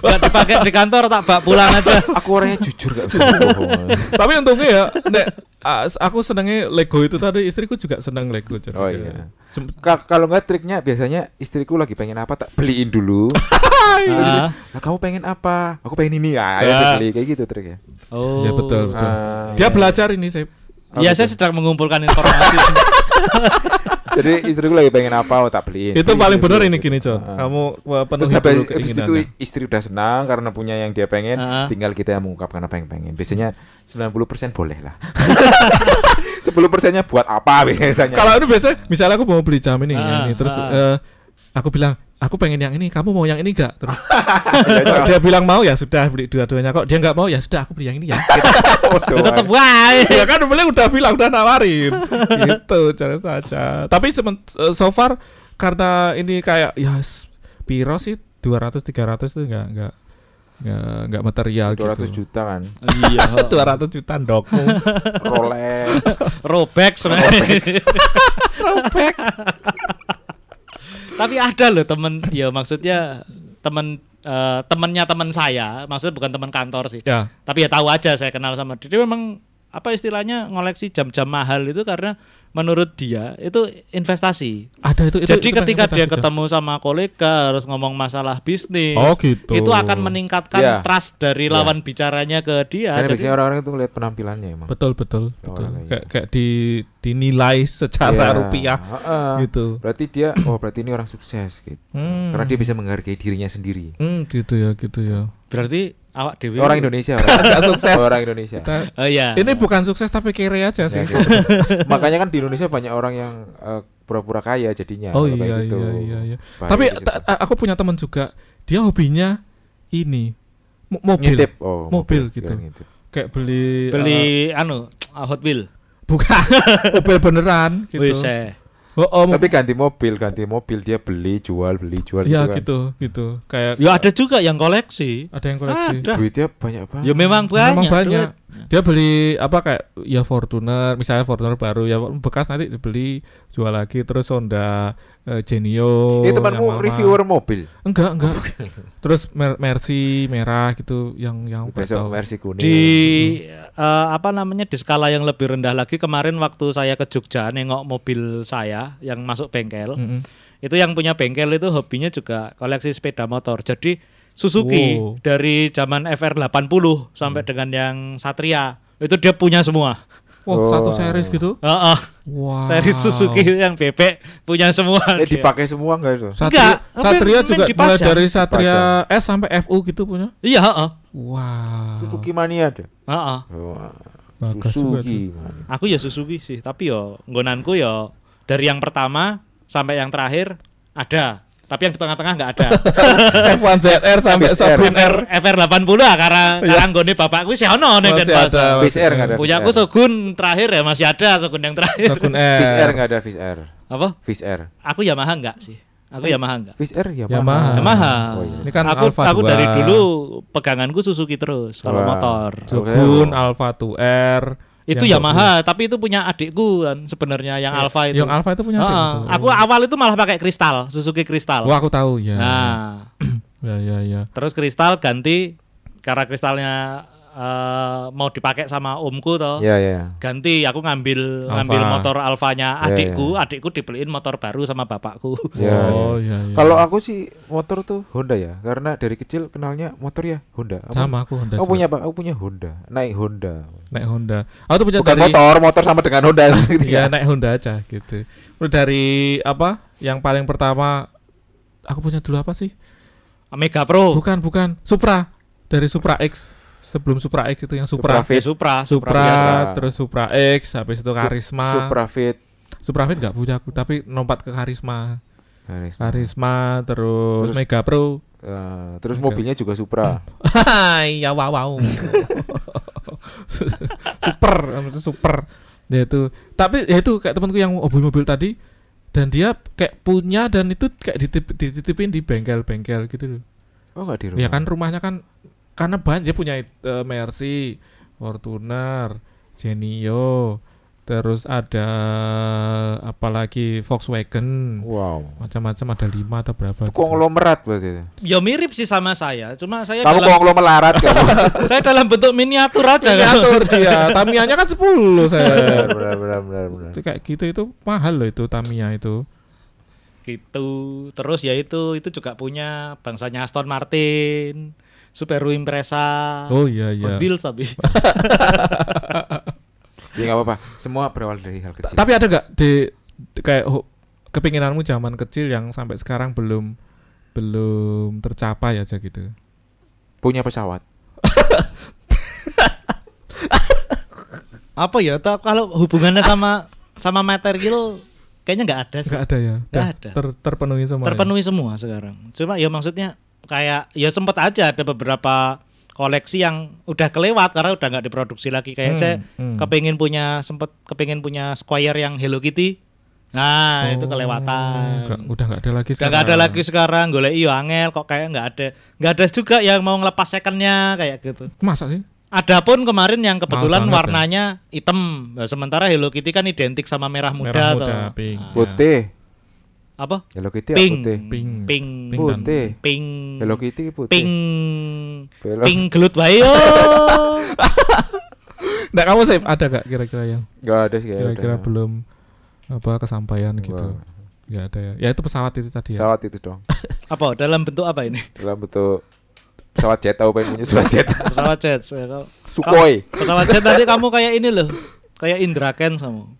Gak dipakai di kantor tak bak pulang aja. Aku orangnya jujur gak bisa bohong. tapi untungnya ya nek ah, aku senengnya Lego itu tadi istriku juga seneng Lego jadi Oh kayak- iya. Kalau nggak triknya biasanya istriku lagi pengen apa tak beliin dulu. Ah. Nah, kamu pengen apa? Aku pengen ini ya, ayo Ya. beli kayak gitu triknya. Oh. Ya, betul, betul. Ah, dia belajar ini saya Ya saya sedang mengumpulkan informasi. Jadi istriku lagi pengen apa, oh, tak beliin. itu Beli, paling beli, benar beli, ini gitu. gini Con Ah. kamu uh, Terus penuhi sampai dulu habis itu keinginannya. istri udah senang karena punya yang dia pengen, Ah. tinggal kita yang mengungkapkan apa yang pengen. Biasanya 90% boleh lah. 10 persennya buat apa biasanya kalau itu biasanya misalnya aku mau beli jam ini, Ah, ini terus ah. eh, aku bilang aku pengen yang ini kamu mau yang ini enggak terus Ya, kalau dia bilang mau ya sudah beli dua-duanya. Kok dia nggak mau? Ya sudah aku beli yang ini ya. Bodoh Ya tetep aja. wae. ya kan beli udah bilang udah nawarin. Gitu cara saja. Tapi semen- eh, so far karena ini kayak ya piro sih? 200 300 itu enggak enggak enggak enggak material 200 gitu juta kan. Iya. 200 juta dokmu Rolex. Robek sebenarnya. Tapi ada loh temen, ya maksudnya temen eh, temennya teman saya, maksudnya bukan teman kantor sih. ya Tapi ya tahu aja saya kenal sama dia. Dia memang apa istilahnya ngoleksi jam-jam mahal itu karena menurut dia itu investasi. ada itu, itu Jadi itu ketika dia kita ketemu sama kolega harus ngomong masalah bisnis, Oh, gitu. itu akan meningkatkan Iya. trust dari Iya. lawan bicaranya ke dia. Karena Jadi- biasanya orang-orang itu ngeliat penampilannya emang. betul betul Oh, betul kayak kayak di dinilai secara Iya. rupiah Heeh. gitu Berarti dia, oh berarti ini orang sukses gitu. Hmm. Karena dia bisa menghargai dirinya sendiri. Hmm, gitu ya gitu ya berarti awak dewi Orang Indonesia, orang sukses. Orang Indonesia. Kita- Oh iya. ini bukan sukses tapi kere aja Ya, sih gitu. Makanya kan di Indonesia banyak orang yang eh, pura-pura kaya jadinya. oh iya kayak gitu. iya iya iya Bahaya tapi aku punya teman juga dia hobinya ini mo- mobil ngintip. Oh, Mobil gitu. ngintip. kayak beli beli eh, anu Hot Wheel. bukan mobil beneran gitu Wis eh. Oh, oh Tapi ganti mobil, ganti mobil dia beli, jual, beli, jual ya gitu kan. gitu gitu kayak Ya ada juga yang koleksi. ada yang koleksi Ada. Duitnya banyak banget. Ya memang banyak. Memang banyak. duit. Dia beli apa kayak ya Fortuner, misalnya Fortuner baru ya bekas nanti dibeli jual lagi terus Honda eh, Genio. Ini yang temanmu reviewer mobil. Enggak, enggak. terus Mer- Mercy merah gitu yang yang Besok tahu. versi kuning. Di eh, apa namanya di skala yang lebih rendah lagi kemarin waktu saya ke Jogja nengok mobil saya yang masuk bengkel. Mm-mm. Itu yang punya bengkel itu hobinya juga koleksi sepeda motor. Jadi Suzuki Wow. dari zaman FR80 sampai dengan yang Satria itu dia punya semua. Wah, Oh. satu series gitu. Heeh. Wow. Seri Suzuki yang bebek punya semua. Eh dia. dipakai semua enggak itu? Satria, Enggak, Satria juga mulai dipajang? dari Satria S sampai FU gitu punya. Iya, heeh. Wow. Suzuki Mania ada. Heeh. Oh, Bagus Suzuki Mania. Aku ya Suzuki sih, tapi yo nggonanku yo dari yang pertama sampai yang terakhir ada. Tapi yang di tengah-tengah nggak ada. F1 ZR sampai FSR. Shogun R. FR FR80 lah karena Iya. karena nggone bapakku sih ono ning Masih Denpasar. ada. Air nggak ada. Punya aku. Shogun terakhir ya masih ada Shogun yang terakhir. Air R. nggak ada Air. Apa? Air. Aku Yamaha enggak sih. Aku Yamaha enggak. Fish Air ya Yamaha. Yamaha. Oh, iya. Ini kan aku Alpha aku 2. dari dulu peganganku Suzuki terus kalau motor. Shogun Alpha 2R. Itu yang Yamaha, tapi itu punya adikku kan sebenarnya yang Ya, Alfa itu. Yang Alpha itu punya apa itu? Aku awal itu malah pakai kristal, Suzuki kristal. Wah, aku tahu ya. Nah, Ya ya ya. terus kristal ganti karena kristalnya eh, mau dipakai sama omku toh. Ya ya. Ganti aku ngambil Alfa. ngambil motor Alfanya Ya, adikku, adikku dibeliin motor baru sama bapakku. Ya, oh ya. iya iya. Kalau aku sih motor tuh Honda ya, karena dari kecil kenalnya motor ya Honda. Aku- sama aku Honda. Aku juga. punya apa? Aku punya Honda, naik Honda. naik Honda. Aku tuh punya Bukan dari motor, motor sama dengan Honda. Iya naik Honda aja gitu. Udah dari apa? Yang paling pertama aku punya dulu apa sih? Mega Pro. Bukan bukan Supra dari Supra X sebelum Supra X itu yang Supra Supra Fit. Ya, Supra, Supra, Supra, biasa. terus Supra X habis itu Sup- Karisma Supra Fit. Supra Fit nggak punya aku tapi lompat ke Karisma Karisma. Karisma terus, Terus- Mega Pro Eh, terus Oke. mobilnya juga Supra. Hai ya wow wow super super ya itu tapi ya itu kayak temanku yang mobil-mobil tadi dan dia kayak punya dan itu kayak dititip, dititipin di bengkel-bengkel gitu loh Oh enggak di rumah. ya kan rumahnya kan karena banyak dia punya eh, Mercy Fortuner Genio terus ada apalagi Volkswagen Wow. macam-macam ada lima atau berapa Itu gitu. konglomerat berarti. Ya mirip sih sama saya, cuma saya Kamu dalam konglomerat kamu. saya dalam bentuk miniatur aja kan. Miniatur dia Tamiya-nya kan 10 saya benar, benar, benar, benar, itu kayak gitu itu mahal loh itu Tamiya itu gitu. Terus ya itu itu juga punya bangsanya Aston Martin, Subaru Impreza. oh iya iya Mobil tapi Ya enggak apa-apa. Semua berawal dari hal kecil. tapi ada nggak di kayak ho- kepinginanmu zaman kecil yang sampai sekarang belum belum tercapai aja gitu Punya pesawat. apa ya? Kalau hubungannya sama sama material kayaknya nggak ada sih. nggak ada ya Nggak Udah ada. ter- terpenuhi semua ya? terpenuhi semua sekarang. Cuma ya maksudnya kayak ya sempat aja ada beberapa koleksi yang udah kelewat karena udah nggak diproduksi lagi. Kayak Hmm, saya hmm. kepingin punya sempet kepingin punya Squire yang Hello Kitty. Nah itu Oh, kelewatan. nggak- udah nggak ada lagi Nggak ada lagi sekarang. Golek iyo angel kok kayak nggak ada. Nggak ada juga yang mau ngelepas secondnya kayak gitu. masa sih Adapun kemarin yang kebetulan ya. warnanya hitam, Nah, sementara Hello Kitty kan identik sama merah muda, Merah muda, pink. Nah, Putih. Apa? Hello Kitty ya Pink. putih. pink Pink. Pink Putih. Pink. Hello Kitty putih. Pink. Belok. Pink gelut wae yo. Nggak kamu sih ada gak kira-kira yang Enggak ada sih kayaknya kira-kira belum apa kesampaian gitu Wah, nggak ada ya ya itu pesawat itu tadi ya Pesawat itu dong. apa dalam bentuk apa ini? Dalam bentuk pesawat jet aku pengen punya pesawat jet. Pesawat jet. Saya kalau- Sukhoi. Pesawat jet tadi kamu kayak ini loh. Kayak Indra Ken kamu.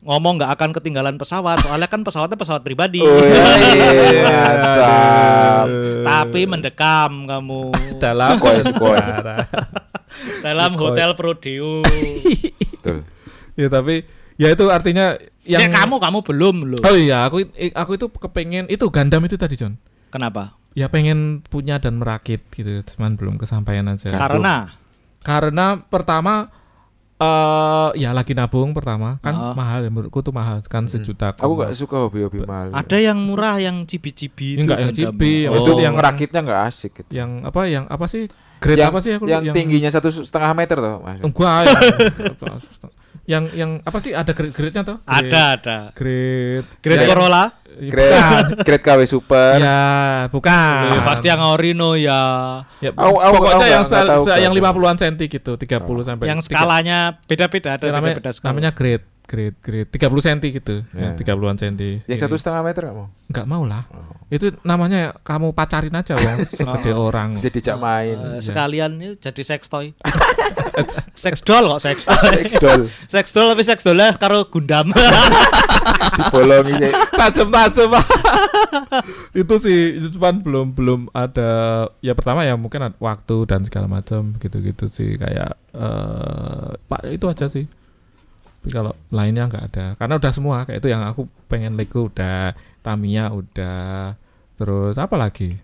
Ngomong nggak akan ketinggalan pesawat, soalnya kan pesawatnya pesawat pribadi. Oh, iya, mantap. Tapi mendekam kamu dalam dalam hotel Prodeo. Betul. ya tapi ya itu artinya yang Ya kamu kamu belum loh. oh iya aku aku itu kepengen itu Gundam itu tadi John Kenapa? ya pengen punya dan merakit gitu cuman belum kesampaian aja Karena karena pertama eh ya lagi nabung pertama kan Oh. mahal ya menurutku tuh mahal kan sejuta Aku gak suka hobi-hobi mahal. ada yang murah yang cibi-cibi enggak yang Gundam. cibi, Oh. maksud Itu yang- ngerakitnya nggak asik gitu. yang apa yang apa sih grade yang, apa sih aku yang, tingginya satu setengah meter tuh mas. enggak yang, yang yang apa sih? Ada grade-grade-nya tuh Grade- ada ada. grade Grade Ya, Corolla? Grade, grade KW super. ya bukan. Eh, pasti yang Orino ya. ya, Aku- aku- pokoknya aku yang tahu, style yang nggak 50-an senti gitu 30 sampai yang tiga- skalanya beda-beda ada ya, namanya, beda-beda skala. namanya grade grade grade 30 senti gitu Ya. ya. 30-an senti Yang satu setengah meter nggak mau? nggak mau lah Oh. itu namanya kamu pacarin aja wong segede orang Bisa dijak main. Eh, sekalian ini jadi sex toy. sex doll kok sex toy. Sex doll sex doll tapi sex dollnya karo Gundam. dibolongi kayak tajam-tajam itu sih itu cuman belum belum ada ya pertama ya mungkin waktu dan segala macam gitu-gitu sih kayak eh pak itu aja sih tapi kalau lainnya nggak ada karena udah semua kayak itu yang aku pengen Lego udah Tamiya udah terus apa lagi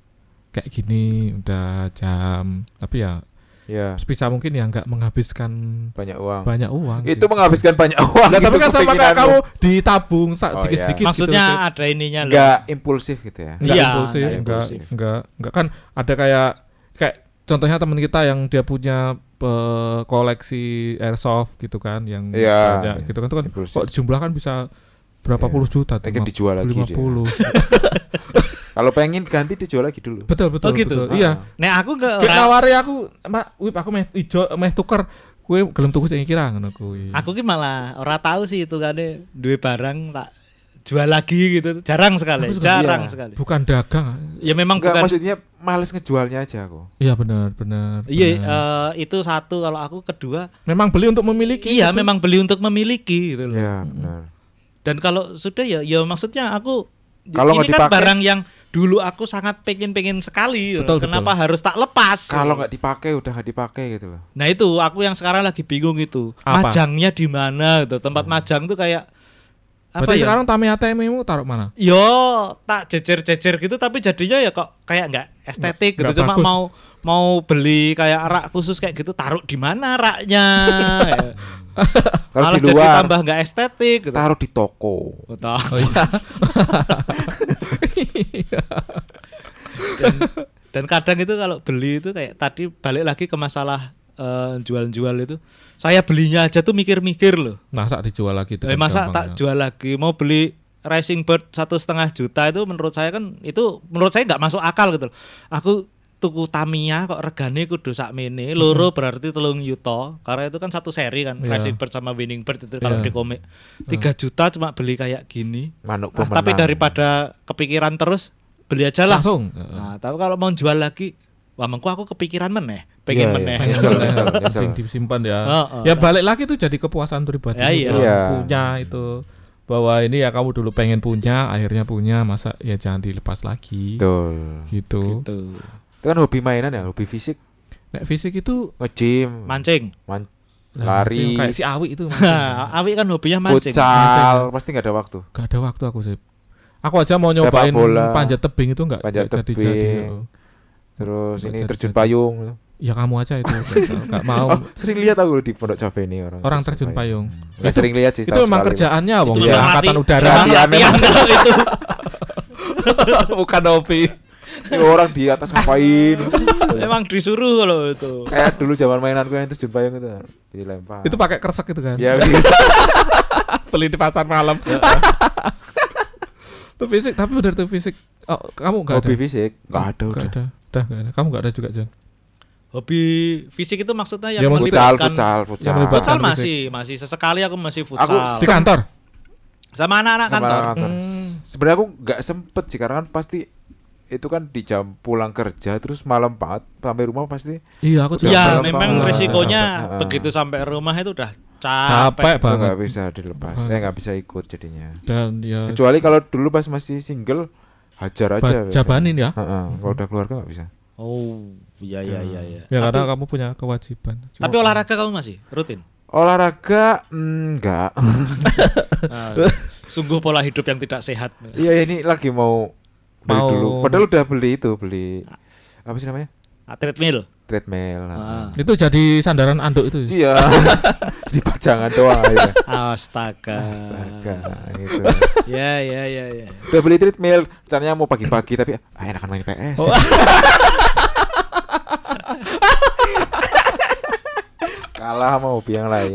kayak gini udah jam tapi ya ya sebisa mungkin ya nggak menghabiskan banyak uang. banyak uang Itu sih. menghabiskan banyak uang. Nah, tapi kan sama kayak kamu ditabung sa- Oh, dikit-dikit iya. Maksudnya gitu. ada ininya loh. nggak impulsif gitu ya. enggak Iya, impulsif, nggak enggak, enggak, enggak kan ada kayak kayak contohnya teman kita yang dia punya eh, koleksi airsoft gitu kan yang Iya, banyak iya. gitu kan itu kan Impulsif. kok dijumlah kan bisa berapa Iya. puluh juta tuh dijual lagi lima dia. puluh Kalau pengen ganti dijual lagi dulu. Betul betul Oh, gitu? betul. Ah. Iya. Nek aku ke nawari aku, Mak, wip aku meh ijo meh tuker. Kowe gelem tuku sing kira ngono kuwi. aku ki malah ora tahu sih itu kan duwe barang tak jual lagi gitu. Jarang sekali, jarang iya. sekali. bukan dagang. Ya memang Enggak bukan maksudnya males ngejualnya aja aku. Iya benar benar. Iya, eh, itu satu kalau aku kedua memang beli untuk memiliki. iya itu. memang beli untuk memiliki gitu loh. Ya, benar. Dan kalau sudah ya ya maksudnya aku Kalau ini kan dipakai- barang yang dulu aku sangat pengen-pengen sekali. gitu. Betul, Kenapa harus tak lepas? Kalau nggak dipakai udah nggak dipakai gitu loh. Nah itu aku yang sekarang lagi bingung itu. Apa? Majangnya di mana gitu. Tempat majang tuh kayak apa Berarti ya? sekarang tame ATM-mu taruh mana? Yo tak jejer-jejer gitu tapi jadinya ya kok kayak nggak estetik Nggak- gitu. nggak Cuma bagus. mau mau beli kayak rak khusus kayak gitu taruh di mana raknya? Ya. Kalau Malah di jadi luar tambah nggak estetik gitu. taruh di toko. Betul. Oh iya. dan, dan kadang itu kalau beli itu kayak tadi balik lagi ke masalah eh, jual-jual itu saya belinya aja tuh mikir-mikir loh Masa dijual lagi Eh, dengan masa tak ya? jual lagi mau beli Racing Bird satu setengah juta itu menurut saya kan itu menurut saya nggak masuk akal gitu loh. aku tuku Tamiya kok regane kudu sakmene loro berarti telung yuto karena itu kan satu seri kan Iya. Racing Bird sama Winning Bird itu kalau Iya. di komik 3 juta cuma beli kayak gini Manuk Ah, pemenang. tapi daripada kepikiran terus beli aja lah Langsung. Nah, tapi kalau mau jual lagi, wah mengku aku kepikiran meneh, pengen Iya, meneh. iya. Nyesel, nyesel, nyesel. Pengen disimpan ya. Oh, oh. ya balik lagi itu jadi kepuasan pribadi. Ya, iya. Iya. Punya itu bahwa ini ya kamu dulu pengen punya, akhirnya punya, masa ya jangan dilepas lagi. Betul. Gitu. Gitu. Itu kan hobi mainan ya, hobi fisik, Nek fisik itu nge-gym, Mancing. man- nah, Lari. kayak si Awi itu. Awi kan hobinya mancing. futsal, pasti nggak ada waktu. Gak ada waktu aku sih. Aku aja mau nyobain bola. panjat tebing itu enggak Panjat jadi tebing. jadi. Terus ini terjun payung. Ya kamu aja itu. Enggak mau. Oh, sering lihat aku di Pondok Cafe ini orang. Orang terjun payung. Ya, sering lihat sih. itu setahun memang kerjaannya wong Itu ya, angkatan udara. latihan memang. itu. Bukan hobi. Ya, orang di atas ngapain? Memang disuruh kalau itu. Kayak dulu zaman mainanku yang terjun payung itu dilempar. Itu pakai kresek itu kan. ya beli di pasar malam. itu fisik, tapi benar tuh fisik. Oh, kamu enggak ada. hobi fisik nggak ada udah. ada. Udah enggak ada. Kamu enggak ada juga, Jan. Hobi fisik itu maksudnya yang Ya, Futsal, futsal, futsal. Yang melibatkan Futsal fisik. masih, masih sesekali aku masih futsal. Aku Di kantor. sama anak-anak Sama kantor. kantor. Hmm. Sebenarnya aku nggak sempet sih karena kan pasti itu kan di jam pulang kerja terus malam banget sampai rumah pasti Iya, aku juga. Ya, memang banget. resikonya Capek. begitu sampai rumah itu udah capek capek. banget. nggak bisa dilepas. Eh nggak bisa ikut jadinya. Dan ya Kecuali kalau dulu pas masih single hajar aja. jabanin ya. Heeh, Kalau udah keluarga nggak bisa. Oh, iya iya iya iya. Ya Tapi- karena kamu punya kewajiban. Tapi olahraga kamu masih rutin. Olahraga mm, enggak. Ah, sungguh pola hidup yang tidak sehat. Iya ini lagi mau dari Mau- dulu. Padahal udah beli itu beli apa sih namanya treadmill. Treadmill. Ah. itu jadi sandaran anduk itu. Iya. Jadi pajangan doang ya. Astaga. Astaga gitu. Ya ya ya ya. Udah beli treadmill, rencananya mau pagi-pagi tapi ah enakan main PS. Oh. Kalah sama hobi yang lain.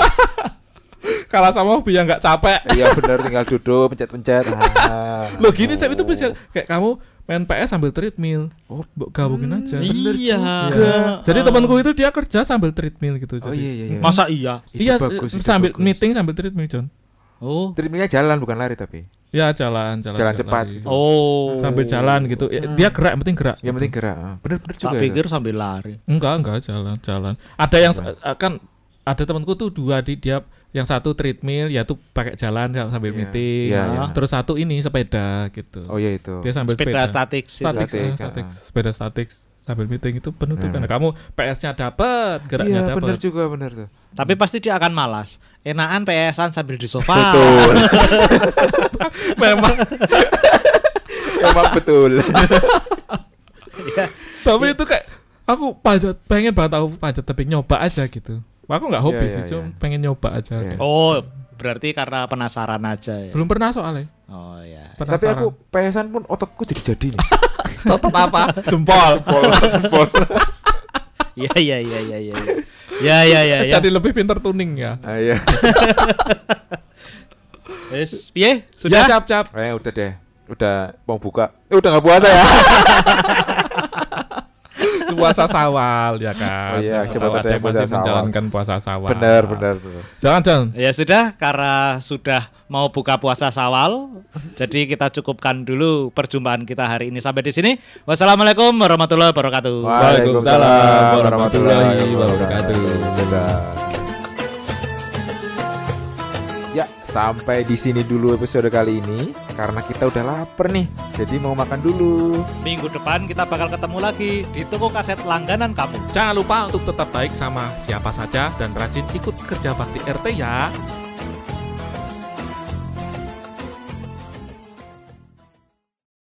Kalah sama hobi yang nggak capek. Iya bener tinggal duduk pencet-pencet. Ah. Lo gini saya itu bisa kayak kamu main PS sambil treadmill. Oh, gabungin aja. bener iya. juga. Jadi Ah. temanku itu dia kerja sambil treadmill gitu. Oh jadi. iya iya iya. Masa iya? Itu Iya, bagus, itu sambil bagus. meeting sambil treadmill, John. Oh. Treadmillnya jalan bukan lari tapi. Ya jalan, jalan. Jalan nggak cepat lari. gitu. Oh. Sambil jalan gitu. Ya, Dia gerak, yang penting gerak. Yang penting gerak. Ah, Bener-bener juga. Tak itu. pikir sambil lari. Enggak, enggak jalan, jalan. Ada yang eh, kan ada temanku tuh dua di dia yang satu treadmill ya tuh pakai jalan ya, sambil Iya, meeting. iya, iya. Terus satu ini sepeda gitu. Oh iya itu. Dia sambil Sepeda sepeda. statik. statik, Statik, statik, ah. sepeda statik sambil meeting itu penuh tuh Nah. karena kamu PS-nya dapat, geraknya Iya bener dapat. juga bener tuh. Tapi pasti dia akan malas. Enakan PS-an sambil di sofa. Betul. Memang Emang betul. Iya. tapi itu kayak aku panjat pengen banget tahu panjat tebing nyoba aja gitu. Aku nggak hobi Iya, sih, iya, cuma iya. pengen nyoba aja. Iya. kayak. Oh, berarti karena penasaran aja ya. Belum pernah soalnya. Oh ya. Tapi Penasaran. aku PS-an pun ototku jadi-jadi nih. Totot apa? Jempol. Jempol, jempol. Iya iya iya iya iya. Ya ya ya ya. Jadi lebih pinter tuning ya. Ah, iya. Wis, piye? Ya Sudah? siap siap. Eh udah deh. udah mau buka. Eh, udah nggak puasa ya? Puasa sawal ya kan. Oh iya, Siapa siapa tahu tahu ada yang masih puasa sawal. menjalankan puasa sawal. benar, benar, benar. Jangan. Ya sudah, karena sudah mau buka puasa Sawal, jadi kita cukupkan dulu perjumpaan kita hari ini sampai di sini. Wassalamualaikum warahmatullahi wabarakatuh. Waalaikumsalam warahmatullahi wabarakatuh. Dadah. Sampai di sini dulu episode kali ini karena kita udah lapar nih. Jadi mau makan dulu. Minggu depan kita bakal ketemu lagi di toko kaset langganan kamu. Jangan lupa untuk tetap baik sama siapa saja dan rajin ikut kerja bakti RT ya.